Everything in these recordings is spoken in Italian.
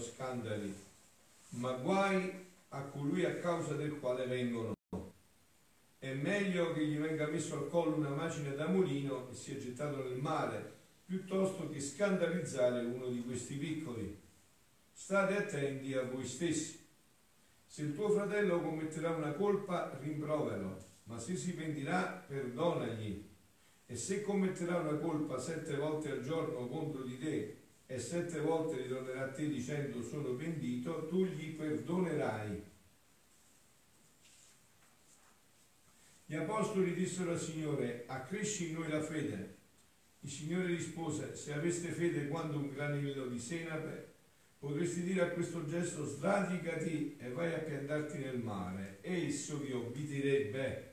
scandali, ma guai a colui a causa del quale vengono. È meglio che gli venga messo al collo una macina da mulino e sia gettato nel mare piuttosto che scandalizzare uno di questi piccoli. State attenti a voi stessi. Se il tuo fratello commetterà una colpa, rimproveralo, ma se si pentirà, perdonagli. E se commetterà una colpa sette volte al giorno contro di te e sette volte ritornerà a te dicendo sono pentito, tu gli perdonerai. Gli apostoli dissero al Signore, accresci in noi la fede. Il Signore rispose, se aveste fede quando un granello di senape, potresti dire a questo gesto sradicati e vai a piantarti nel mare, e esso vi obbedirebbe.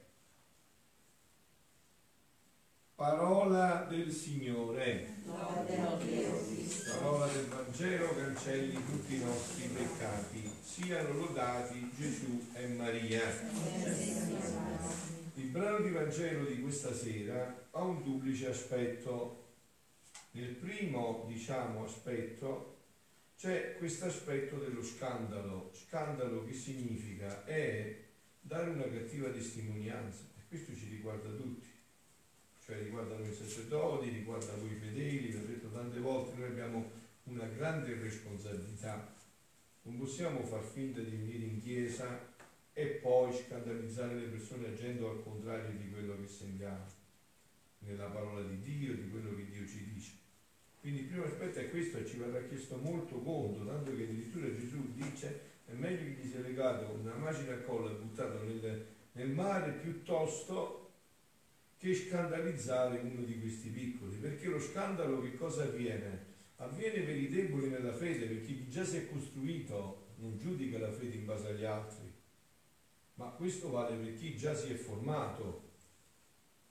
Parola del Signore. Del Vangelo cancelli tutti i nostri peccati. Siano lodati Gesù e Maria. Il brano di Vangelo di questa sera ha un duplice aspetto. Nel primo, diciamo, aspetto c'è questo aspetto dello scandalo. Scandalo che significa è dare una cattiva testimonianza e questo ci riguarda tutti, cioè riguarda noi sacerdoti, riguarda voi fedeli, vi ho detto tante volte, noi abbiamo una grande responsabilità. Non possiamo far finta di venire in chiesa e poi scandalizzare le persone agendo al contrario di quello che sembriamo nella parola di Dio, di quello che Dio ci dice. Quindi il primo aspetto è questo e ci verrà chiesto molto conto, tanto che addirittura Gesù dice è meglio che gli sia legato una macina a collo e buttato nel, nel mare piuttosto che scandalizzare uno di questi piccoli, perché lo scandalo che cosa avviene? Avviene per i deboli nella fede, per chi già si è costruito non giudica la fede in base agli altri, ma questo vale per chi già si è formato.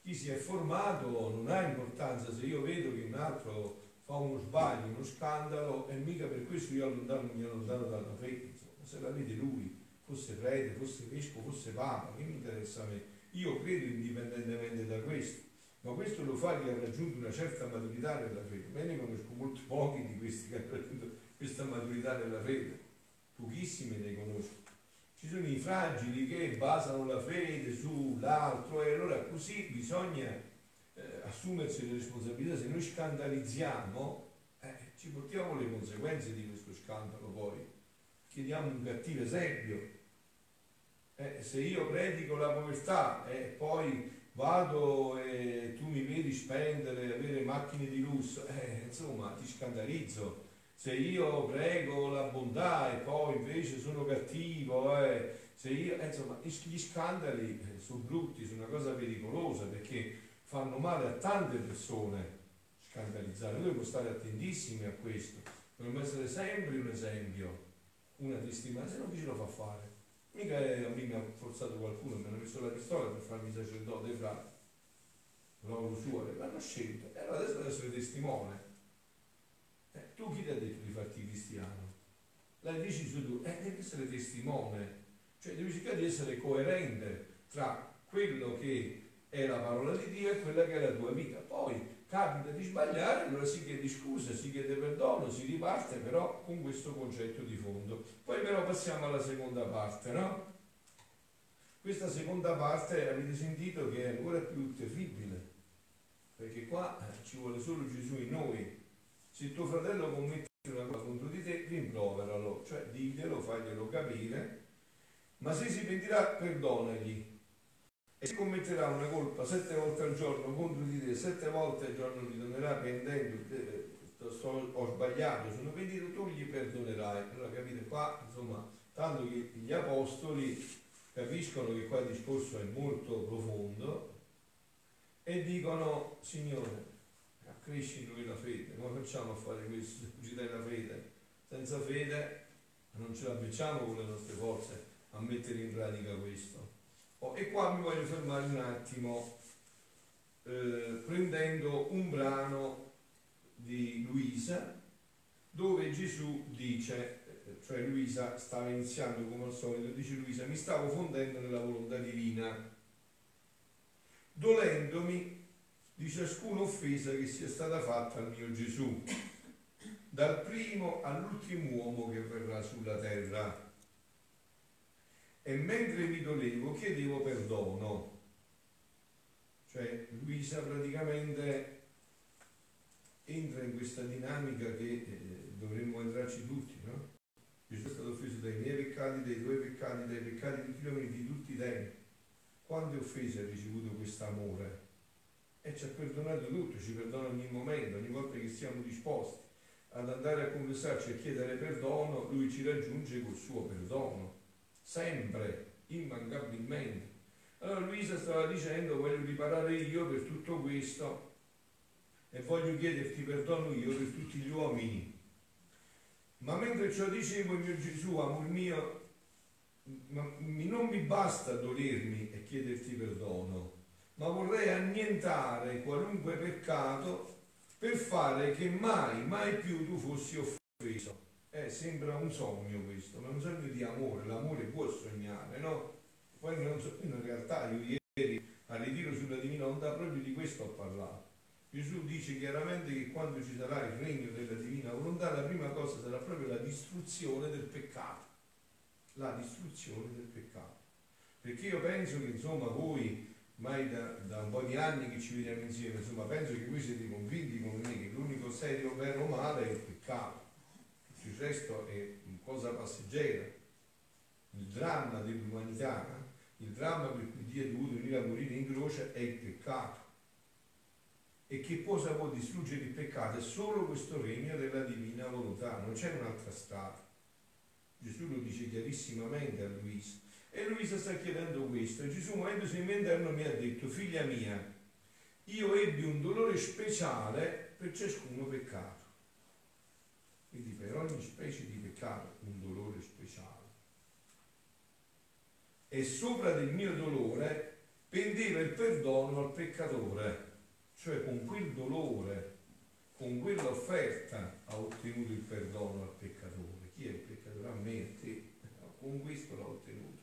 Chi si è formato non ha importanza se io vedo che un altro fa uno sbaglio, uno scandalo e mica per questo io allontano, mi allontano dalla fede, insomma, se la vede lui, fosse prete, fosse vescovo, fosse papa, che mi interessa a me? Io credo indipendentemente da questo, ma questo lo fa chi ha raggiunto una certa maturità nella fede. Me ne conosco molto pochi di questi che hanno raggiunto questa maturità nella fede, pochissimi ne conosco ci sono i fragili che basano la fede sull'altro e allora così bisogna eh, assumersi le responsabilità. Se noi scandalizziamo, eh, ci portiamo le conseguenze di questo scandalo poi. Chiediamo un cattivo esempio. Eh, se io predico la povertà e poi vado e tu mi vedi spendere, avere macchine di lusso, eh, insomma ti scandalizzo se io prego la bontà e poi invece sono cattivo, eh, se io, eh, insomma, gli scandali eh, sono brutti, sono una cosa pericolosa perché fanno male a tante persone scandalizzare. Noi dobbiamo stare attentissimi a questo, dobbiamo essere sempre un esempio, una testimonianza, se no chi ce lo fa fare? Mica è, a me mi ha forzato qualcuno, mi hanno messo la pistola per farmi sacerdote, fra loro suore, l'hanno scelto, e allora adesso deve essere testimone eh, tu chi ti ha detto di farti cristiano? L'hai deciso tu, eh, devi essere testimone, cioè devi cercare di essere coerente tra quello che è la parola di Dio e quella che è la tua vita. Poi capita di sbagliare, allora si chiede scusa, si chiede perdono, si riparte però con questo concetto di fondo. Poi però passiamo alla seconda parte, no? Questa seconda parte avete sentito che è ancora più terribile, perché qua eh, ci vuole solo Gesù in noi se tuo fratello commette una cosa contro di te, rimproveralo, cioè diglielo, faglielo capire, ma se si pentirà, perdonagli. E se commetterà una colpa sette volte al giorno contro di te, sette volte al giorno ritornerà pendendo, eh, ho sbagliato, sono pentito, tu gli perdonerai. Allora capite qua, insomma, tanto che gli apostoli capiscono che qua il discorso è molto profondo e dicono, Signore, accresci in noi la fede. Come facciamo a fare questo ci dai la fede? Senza fede non ce la facciamo con le nostre forze a mettere in pratica questo. Oh, e qua mi voglio fermare un attimo eh, prendendo un brano di Luisa dove Gesù dice, cioè Luisa stava iniziando come al solito, dice Luisa, mi stavo fondendo nella volontà divina, dolendomi di ciascuna offesa che sia stata fatta al mio Gesù, dal primo all'ultimo uomo che verrà sulla terra. E mentre mi dolevo chiedevo perdono. Cioè Luisa praticamente entra in questa dinamica che eh, dovremmo entrarci tutti, no? Gesù è stato offeso dai miei peccati, dai tuoi peccati, dai peccati di tutti di tutti i tempi. Quante offese ha ricevuto questo amore? E ci ha perdonato tutto, ci perdona ogni momento, ogni volta che siamo disposti ad andare a confessarci e chiedere perdono, lui ci raggiunge col suo perdono, sempre, immancabilmente. Allora Luisa stava dicendo, voglio riparare io per tutto questo e voglio chiederti perdono io per tutti gli uomini. Ma mentre ciò dicevo, il mio Gesù, amor mio, non mi basta dolermi e chiederti perdono, ma vorrei annientare qualunque peccato per fare che mai, mai più tu fossi offeso. Eh, sembra un sogno questo, ma un sogno di amore, l'amore può sognare, no? Poi non so, in realtà io ieri al ritiro sulla divina onda proprio di questo ho parlato. Gesù dice chiaramente che quando ci sarà il regno della divina volontà, la prima cosa sarà proprio la distruzione del peccato. La distruzione del peccato. Perché io penso che insomma voi ormai da, da, un po' di anni che ci vediamo insieme, insomma penso che voi siete convinti come me che l'unico serio bene o male è il peccato, il resto è cosa passeggera. Il dramma dell'umanità, il dramma per cui Dio è dovuto venire a morire in croce è il peccato. E che cosa può distruggere il peccato? È solo questo regno della divina volontà, non c'è un'altra strada. Gesù lo dice chiarissimamente a Luisa e Luisa sta chiedendo questo. Gesù, muovendosi in interno, mi ha detto, figlia mia, io ebbi un dolore speciale per ciascuno peccato. Quindi per ogni specie di peccato un dolore speciale. E sopra del mio dolore pendeva il perdono al peccatore, cioè con quel dolore, con quella offerta ha ottenuto il perdono al peccatore. Chi è il peccatore? A me a te. Con questo l'ha ottenuto.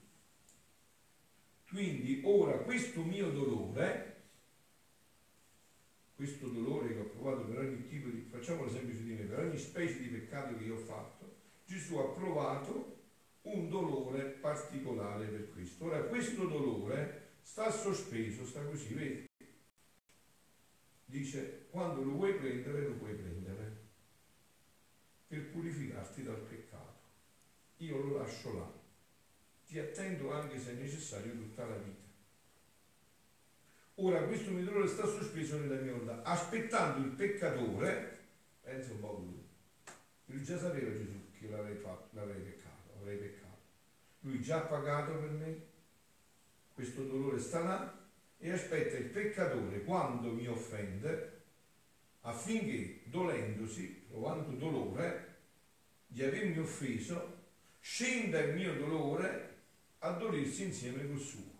Quindi ora questo mio dolore, questo dolore che ho provato per ogni tipo di, facciamo l'esempio su di me, per ogni specie di peccato che io ho fatto, Gesù ha provato un dolore particolare per questo. Ora questo dolore sta sospeso, sta così, vedi? Dice, quando lo vuoi prendere, lo puoi prendere per purificarti dal peccato. Io lo lascio là ti attendo anche se è necessario tutta la vita. Ora questo dolore sta sospeso nella mia onda, aspettando il peccatore, pensa un po' lui, lui già sapeva Gesù che l'avrei fatto, l'avrei peccato, avrei peccato. Lui già ha pagato per me, questo dolore sta là e aspetta il peccatore quando mi offende affinché dolendosi, provando dolore di avermi offeso, scenda il mio dolore addolirsi insieme col suo.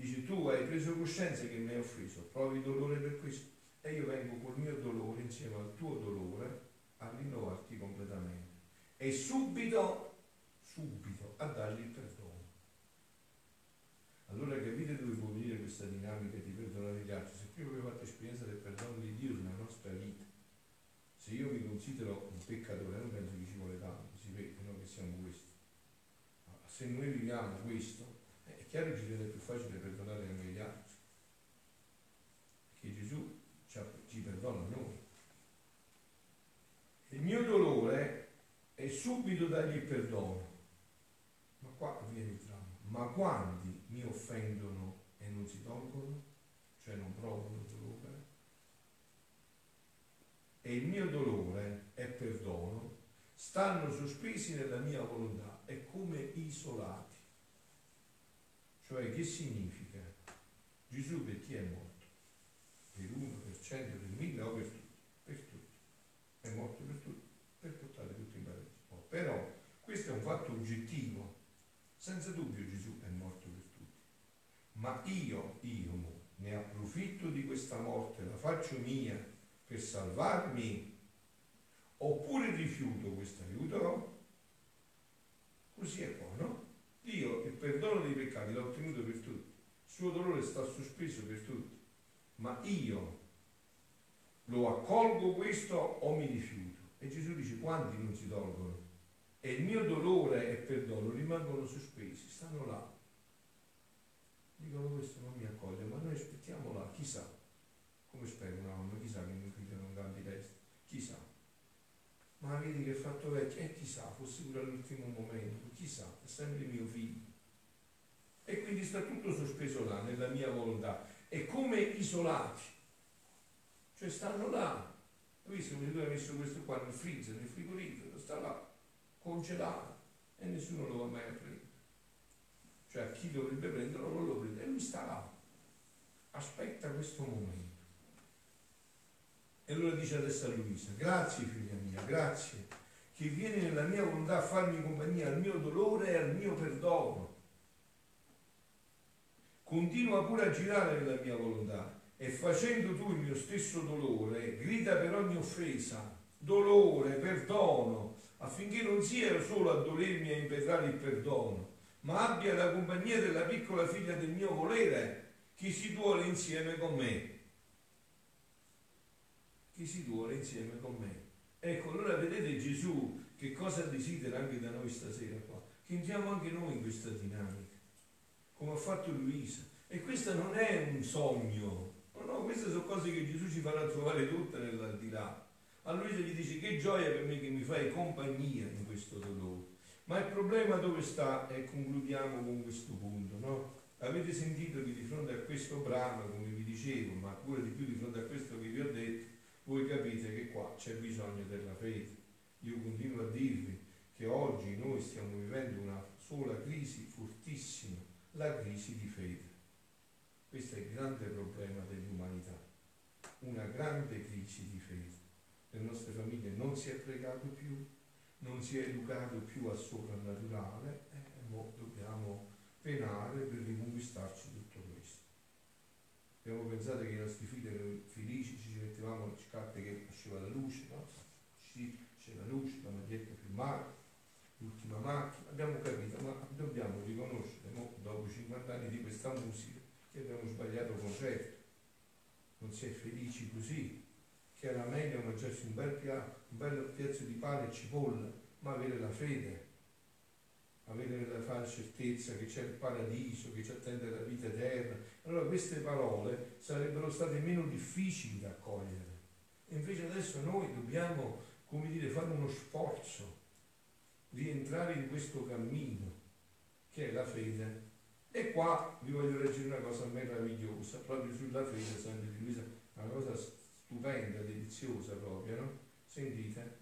Dice tu hai preso coscienza che mi hai offeso, provi dolore per questo e io vengo col mio dolore insieme al tuo dolore a rinnovarti completamente e subito, subito a dargli il perdono. Allora capite dove può venire questa dinamica di perdonare gli altri? Se prima abbiamo fatto esperienza del perdono di Dio nella nostra vita, se io mi considero un peccatore, non penso che ci vuole tanto, si vede no, che siamo questi se noi viviamo questo, è chiaro che ci viene più facile perdonare anche gli altri. Perché Gesù ci perdona noi. Il mio dolore è subito dargli il perdono. Ma qua viene il dramma. Ma quanti mi offendono e non si tolgono? Cioè non provano dolore? E il mio dolore è perdono, stanno sospesi nella mia volontà è come isolati. Cioè che significa? Gesù per chi è morto? Per l'uno, per cento, per mille o per tutti? Per tutti. È morto per tutti, per portare tutti in paradiso. Però questo è un fatto oggettivo. Senza dubbio Gesù è morto per tutti. Ma io, io ne approfitto di questa morte, la faccio mia per salvarmi rifiuto questo aiuto? Così è poi, no? Dio il perdono dei peccati l'ha ottenuto per tutti, il suo dolore sta sospeso per tutti, ma io lo accolgo questo o mi rifiuto? E Gesù dice quanti non si tolgono? E il mio dolore e perdono rimangono sospesi, stanno là. Dicono questo non mi accoglie, ma noi aspettiamo là, chissà. Come spero una mamma, chissà che mio figlio non cambi testa, chissà. Ma vedi che è fatto vecchio, e eh, chissà, fosse pure all'ultimo momento, chissà, è sempre mio figlio. Sta tutto sospeso là, nella mia volontà. E come isolati, cioè stanno là. Hai visto come tu hai messo questo qua nel freezer, nel frigorifero, sta là, congelato, e nessuno lo va mai a prendere. Cioè chi dovrebbe prenderlo non lo prende, e lui sta là, aspetta questo momento. E allora dice adesso a Luisa, grazie figlia mia, grazie, che vieni nella mia volontà a farmi compagnia al mio dolore e al mio perdono. Continua pure a girare nella mia volontà e facendo tu il mio stesso dolore, grida per ogni offesa, dolore, perdono, affinché non sia solo a dolermi a impetrare il perdono, ma abbia la compagnia della piccola figlia del mio volere, che si duole insieme con me chi si duole insieme con me. Ecco, allora vedete Gesù che cosa desidera anche da noi stasera qua? Che entriamo anche noi in questa dinamica, come ha fatto Luisa. E questo non è un sogno, no, no, queste sono cose che Gesù ci farà trovare tutte nell'aldilà. A Luisa gli dice che gioia per me che mi fai compagnia in questo dolore. Ma il problema dove sta? E concludiamo con questo punto, no? Avete sentito che di fronte a questo brano, come vi dicevo, ma pure di più di fronte a questo che vi ho detto, voi capite che qua c'è bisogno della fede. Io continuo a dirvi che oggi noi stiamo vivendo una sola crisi fortissima, la crisi di fede. Questo è il grande problema dell'umanità, una grande crisi di fede. Le nostre famiglie non si è pregato più, non si è educato più al soprannaturale e eh, dobbiamo penare per riconquistarci tutto questo. Abbiamo pensato che i nostri figli erano felici, ci mettevamo le scarpe che faceva la luce, no? Sì, c'è la luce, la maglietta macchina, l'ultima macchina, abbiamo capito, ma dobbiamo riconoscere, no? dopo 50 anni di questa musica, che abbiamo sbagliato concetto. Non si è felici così, che era meglio mangiarsi un bel, piatto, un bel pezzo di pane e cipolla, ma avere la fede, avere la fare certezza che c'è il paradiso, che ci attende la vita eterna. Allora queste parole sarebbero state meno difficili da accogliere. E invece adesso noi dobbiamo, come dire, fare uno sforzo, rientrare in questo cammino, che è la fede. E qua vi voglio leggere una cosa meravigliosa, proprio sulla fede, di Luisa, una cosa stupenda, deliziosa proprio, no? Sentite.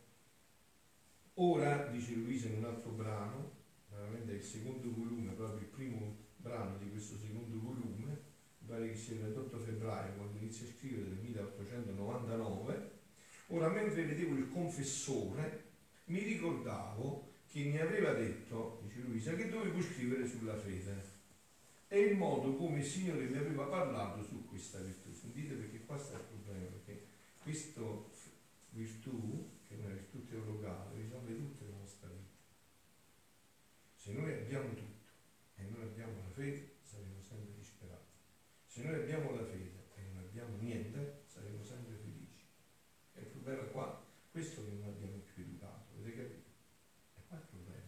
Ora, dice Luisa in un altro brano, veramente il secondo volume, proprio il primo brano di questo secondo volume, pare che sia il 28 febbraio, quando inizio a scrivere nel 1899, ora mentre vedevo il confessore mi ricordavo che mi aveva detto, dice Luisa, che dovevo scrivere sulla fede e il modo come il Signore mi aveva parlato su questa virtù. Sentite perché qua sta il problema, perché questa virtù, che è una virtù teologale, risolve tutte le nostre vite. Se noi abbiamo tutto e non abbiamo la fede, saremo sempre disperati. Se noi abbiamo la fede e non abbiamo niente, saremo sempre felici. E il problema qua, questo che non abbiamo più educato, avete capito? E qua è il problema.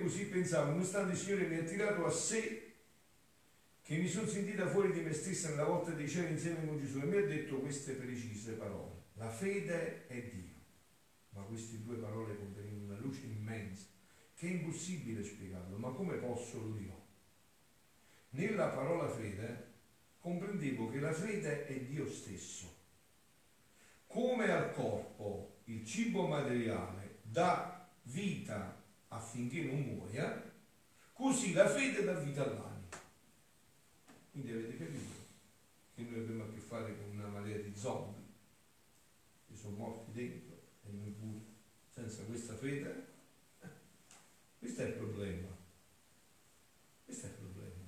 Così pensavo, nonostante il Signore mi ha tirato a sé, che mi sono sentita fuori di me stessa nella volta dei cieli insieme con Gesù e mi ha detto queste precise parole. La fede è Dio. Ma queste due parole contengono una luce immensa che è impossibile spiegarlo, ma come posso lo dirò. Nella parola fede comprendevo che la fede è Dio stesso. Come al corpo il cibo materiale dà vita affinché non muoia, così la fede dà vita all'anima. Quindi avete capito che noi abbiamo a che fare con una marea di zombie che sono morti dentro e noi pure senza questa fede questo è il problema. Questo è il problema.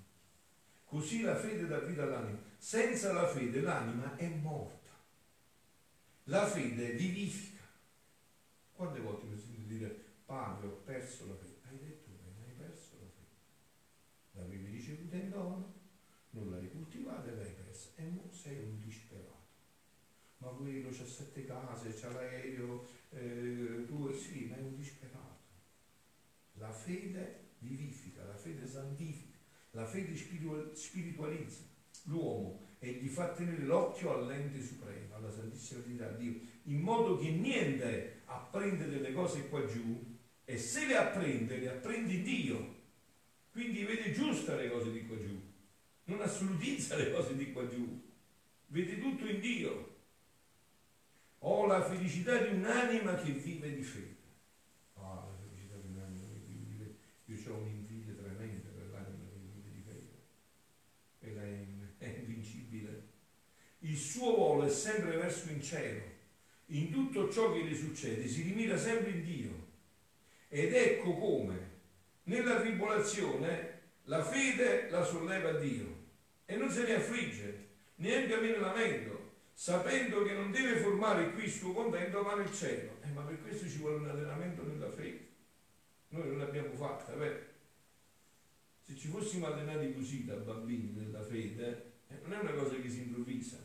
Così la fede dà vita all'anima. Senza la fede l'anima è morta. La fede vivifica padre ho perso la fede, hai detto bene, hai perso la fede, l'avevi ricevuta in dono, non l'hai coltivata e l'hai persa e mo sei un disperato. Ma quello c'ha sette case, c'ha l'aereo, eh, due sì, ma è un disperato. La fede vivifica, la fede santifica, la fede spiritualizza l'uomo e gli fa tenere l'occhio all'ente supremo, alla Santissima Trinità, Dio, in modo che niente apprende delle cose qua giù e se le apprende, le apprende Dio. Quindi vede giusta le cose di qua giù, non assolutizza le cose di qua giù, vede tutto in Dio. Ho la felicità di un'anima che vive di fede. Ah, la felicità di un'anima che vive di fede. Io ho un'invidia tremenda per l'anima che vive di fede. Quella è, è invincibile. Il suo volo è sempre verso il cielo. In tutto ciò che le succede si rimira sempre in Dio. Ed ecco come nella tribolazione la fede la solleva a Dio e non se ne affligge, neanche viene lamento, sapendo che non deve formare qui il suo contento ma nel cielo. Eh, ma per questo ci vuole un allenamento nella fede. Noi non l'abbiamo fatta, vero? Se ci fossimo allenati così da bambini nella fede, eh, non è una cosa che si improvvisa.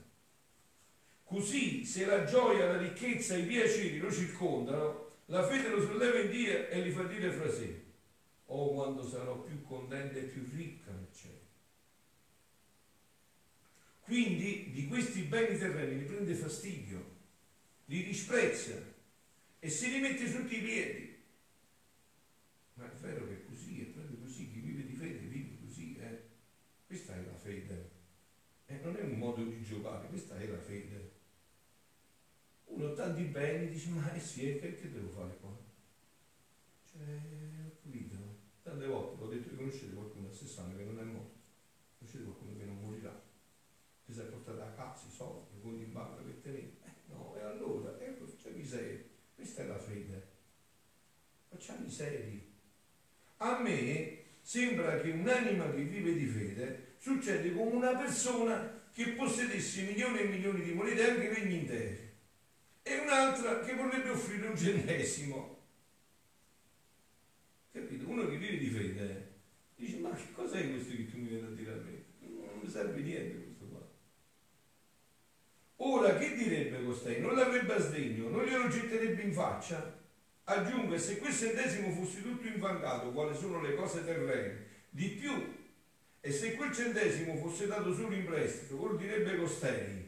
Così, se la gioia, la ricchezza, i piaceri lo circondano, la fede lo solleva in Dio e li fa dire fra sé, oh quando sarò più contenta e più ricca nel cielo. Quindi di questi beni terreni ne prende fastidio, li disprezza e si li mette sotto i piedi. Ma è vero che è così, è proprio così, chi vive di fede vive così, eh? Questa è la fede. Eh, non è un modo di giocare, questa è la fede. Uno tanti beni, dice, ma eh sì, che, che devo fare qua? Cioè, ho capito. Tante volte ho detto, conoscete qualcuno a 60 che non è morto? Conoscete qualcuno che non morirà? ti sei portato a casa i soldi, i conti in banca per tenere. Eh, no, e allora, ecco, i seri. Questa è la fede. Facciamo i seri. A me sembra che un'anima che vive di fede succede come una persona che possedesse milioni e milioni di monete anche regni interi e un'altra che vorrebbe offrire un centesimo. Capito? Uno che vive di fede dice ma che cos'è questo che tu mi vieni a dire a me? Non mi serve niente Ora che direbbe costei? Non l'avrebbe a sdegno, non glielo getterebbe in faccia? Aggiunge, se quel centesimo fosse tutto infangato, quali sono le cose terrene, di più, e se quel centesimo fosse dato solo in prestito, vuol direbbe costei,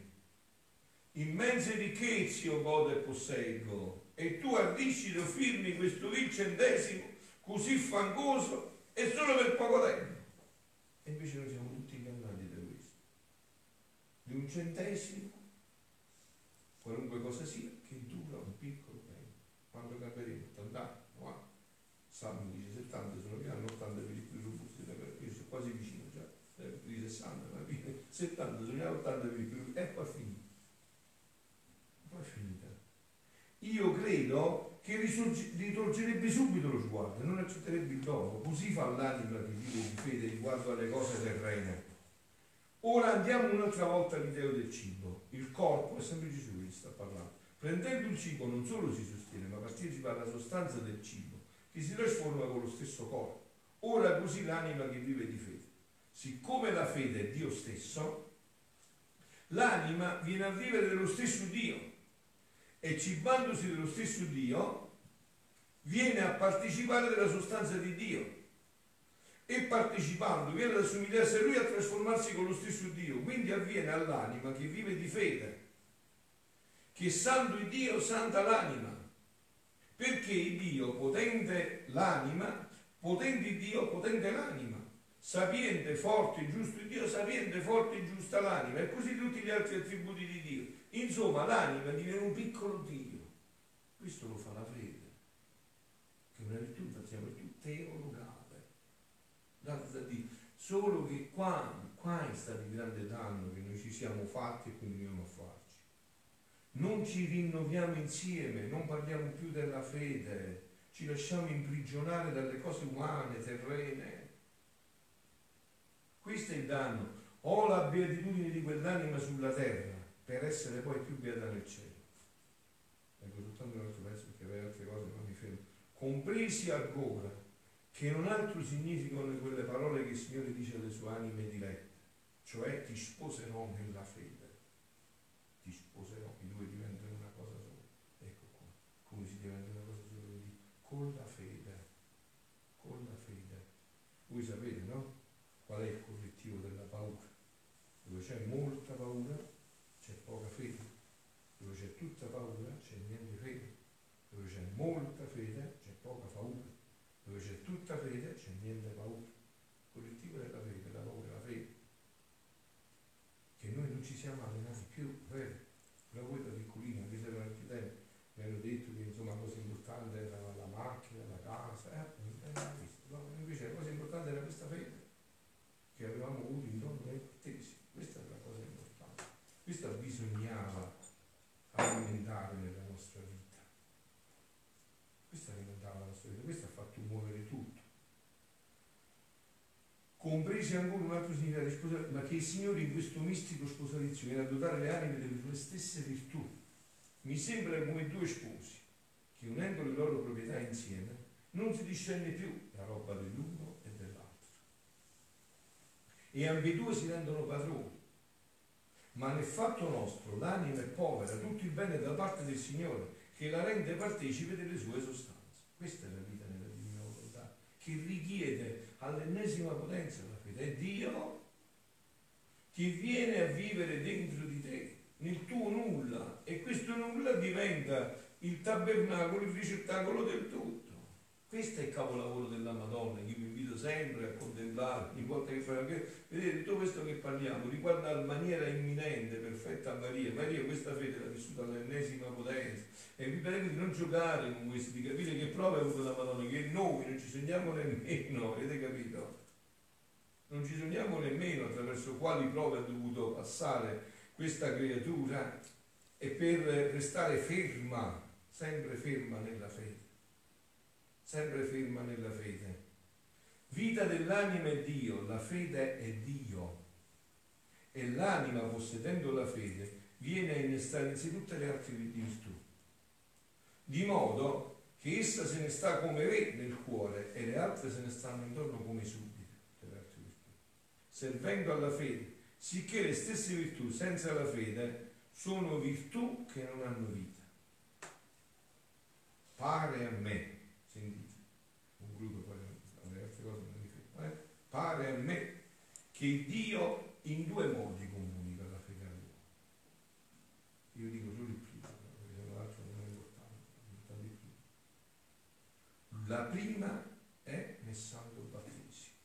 immense ricchezze io godo e posseggo, e tu ardisci di offrirmi questo vil centesimo così fangoso e solo per poco tempo. E invece noi siamo tutti ingannati da questo. Di un centesimo qualunque cosa sia, che dura un piccolo tempo. Quando capiremo 80 anni, 90, Salmo dice 70 sono più anni, 80 per i più robusti, io sono quasi vicino già, eh, di 60, ma 70 sono già 80 per i più e poi è finita. Poi è finita. Io credo che ritorgerebbe subito lo sguardo, non accetterebbe il dono, così fa l'anima che vive di fede riguardo alle cose terrene. Ora andiamo un'altra volta all'idea del cibo. Il corpo è sempre Gesù sta parlando. Prendendo il cibo non solo si sostiene, ma partecipa alla sostanza del cibo, che si trasforma con lo stesso corpo. Ora così l'anima che vive di fede. Siccome la fede è Dio stesso, l'anima viene a vivere dello stesso Dio e cibandosi dello stesso Dio viene a partecipare della sostanza di Dio e partecipando viene ad assomigliarsi a lui a trasformarsi con lo stesso Dio. Quindi avviene all'anima che vive di fede che santo il Dio santa l'anima, perché Dio potente l'anima, potente Dio potente l'anima, sapiente, forte, giusto Dio, sapiente, forte giusta l'anima, e così tutti gli altri attributi di Dio. Insomma, l'anima diviene un piccolo Dio. Questo lo fa la fede, che è una virtù, infatti, è virtù teologale, data da Dio. Solo che qua, qua è stato il grande danno che noi ci siamo fatti e continuiamo a fare non ci rinnoviamo insieme, non parliamo più della fede, ci lasciamo imprigionare dalle cose umane, terrene. Questo è il danno. Ho la beatitudine di quell'anima sulla terra per essere poi più beata nel cielo. Ecco, soltanto un altro pezzo perché aveva altre cose, ma mi fermo. Compresi ancora che non altro significano quelle parole che il Signore dice alle sue anime dilette, cioè ti sposerò nella fede ti sposerò, i due diventano fede c'è poca paura, dove c'è tutta fede c'è niente paura. Il correttivo della fede, la paura, la fede. Che noi non ci siamo allenati più, vero? Da voi da piccolini, anche se erano architetti, mi hanno detto che insomma la cosa importante era la macchina, la casa, eh, era questo. No, invece la cosa importante era questa fede che avevamo avuto intorno ai battesimi. Questa è la cosa importante. Questa bisognava alimentare nella nostra vita. Questa alimentava la nostra vita, questo ha fatto muovere tutto. Compresi ancora un altro significato di sposalizio, ma che il Signore in questo mistico sposalizio viene a dotare le anime delle sue stesse virtù. Mi sembra come due sposi che unendo le loro proprietà insieme non si discende più la roba dell'uno e dell'altro. E ambedue si rendono padroni. Ma nel fatto nostro l'anima è povera, tutto il bene da parte del Signore, che la rende partecipe delle sue sostanze. Questa è la vita nella divina volontà, che richiede all'ennesima potenza la fede. È Dio che viene a vivere dentro di te, nel tuo nulla, e questo nulla diventa il tabernacolo, il ricettacolo del tutto. Questo è il capolavoro della Madonna, che vi invito sempre a contemplare, ogni volta che anche, vedete, tutto questo che parliamo riguarda in maniera imminente, perfetta a Maria. Maria questa fede l'ha vissuta all'ennesima potenza. E vi prego di non giocare con questo, di capire che prova ha avuto la Madonna, che noi non ci sogniamo nemmeno, avete capito? Non ci sogniamo nemmeno attraverso quali prove ha dovuto passare questa creatura e per restare ferma, sempre ferma nella fede sempre ferma nella fede. Vita dell'anima è Dio, la fede è Dio. E l'anima, possedendo la fede, viene a innestare in sé tutte le altre virtù. Di modo che essa se ne sta come re nel cuore e le altre se ne stanno intorno come virtù. Servendo alla fede, sicché le stesse virtù senza la fede sono virtù che non hanno vita. Pare a me sentite, concludo poi le altre cose eh? pare a me che Dio in due modi comunica la fede all'uomo. Io dico solo il primo, perché l'altro non è importante. La prima è santo battesimo.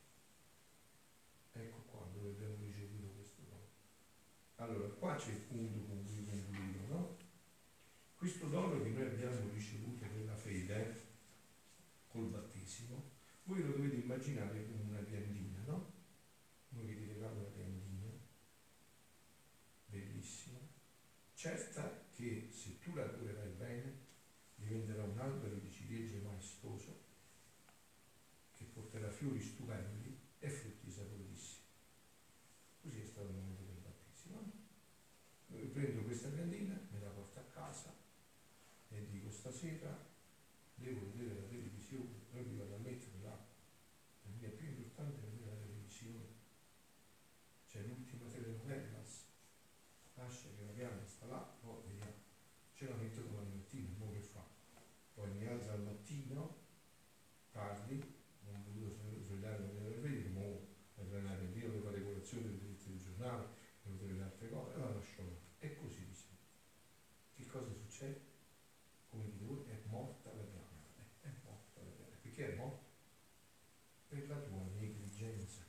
Ecco qua dove abbiamo ricevuto questo dono. Allora, qua c'è il punto con cui concludo, no? Questo dono che noi abbiamo ricevuto della fede, col battesimo, voi lo dovete immaginare come una piantina, no? Noi vi regalo una piantina, bellissima, certa che se tu la curerai bene diventerà un albero di ciliegie maestoso che porterà fiori stupendi e frutti saporissimi. Così è stato il momento del battesimo. No? Prendo questa piantina, me la porto a casa e dico stasera devo vedere la televisione, noi vi vado a mettere là, la mia più importante è la televisione, c'è l'ultima telenovela, lascia che la pianta sta là, poi vediamo, ce la metto domani mattina, mo che fa? Poi mi alzo al mattino, tardi, non ho voluto svegliare la mia vedere, mo per allenare Dio, devo fare colazione, devo vedere il giornale, devo vedere le altre cose, e la lascio là. E così di sempre. Che cosa succede? Come dite voi, è morta la pianta è morto perché è morto per la tua negligenza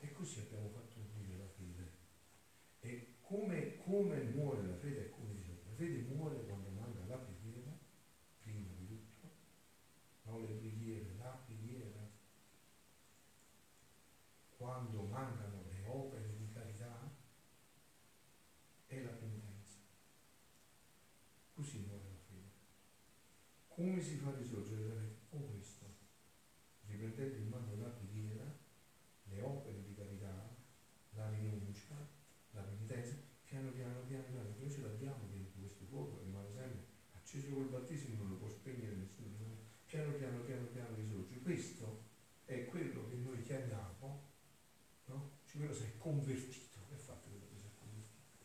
e così abbiamo fatto morire la fede e come, muore la fede è come dice la fede muore quando manca la preghiera prima di tutto non le preghiere, la preghiera. Quando mancano le opere di carità e la penitenza. Così muore la fede. Come si fa risorgere? La fede? Con questo, riprendendo in mano la preghiera, le opere di carità, la rinuncia, la penitenza, piano piano, piano piano, noi ce l'abbiamo dentro questo fuoco che rimane sempre acceso col battesimo, non lo può spegnere nessuno, piano piano, piano piano risorge. Questo è quello che noi chiamiamo, no? Cioè quello si è convertito, che ha fatto quello che si è convertito?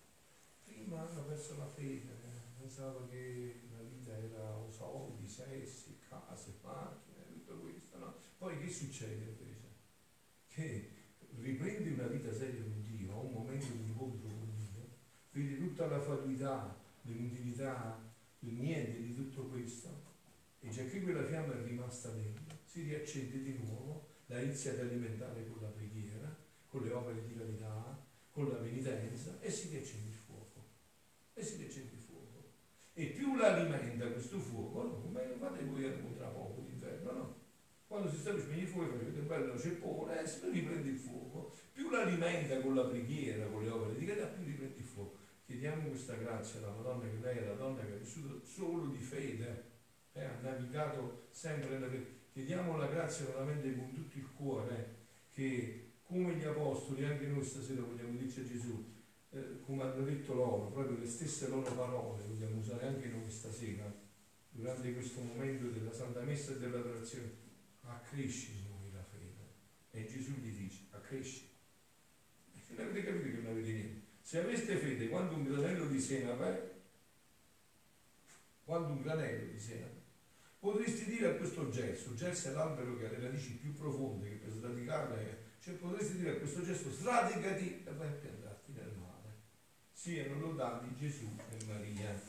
Prima hanno perso la fede, eh? pensava che la vita era soldi, sessi, case, macchine, tutto questo, no? Poi che succede invece? Che riprendi una vita seria con Dio, a un momento di incontro con Dio, vedi tutta la fatuità, l'inutilità, il niente di tutto fiamma è rimasta dentro, si riaccende di nuovo, la inizia ad alimentare con la preghiera, con le opere di carità, con la penitenza e si riaccende il fuoco. E si riaccende il fuoco. E più l'alimenta questo fuoco, come fate voi tra poco d'inverno, no? Quando si sta per spegnere il fuoco, avete un bello cepone e si riprende il fuoco. Più l'alimenta con la preghiera, con le opere di carità, più riprende il fuoco. Chiediamo questa grazia alla Madonna, che lei è la donna che ha vissuto solo di fede, eh, ha navigato sempre nella fede. Chiediamo la grazia veramente con tutto il cuore, che come gli apostoli, anche noi stasera vogliamo dirci a Gesù, eh, come hanno detto loro, proprio le stesse loro parole vogliamo usare anche noi stasera, durante questo momento della Santa Messa e dell'adorazione, accresci in noi la fede. E Gesù gli dice, accresci. E non avete capito che non avete niente. Se aveste fede quando un granello di senape, quando un granello di senape, potresti dire a questo gesto, gesso è l'albero che ha le radici più profonde, che per sradicarle cioè potresti dire a questo gesto sradicati e vai a piantarti nel mare. Siano lodati Gesù e Maria.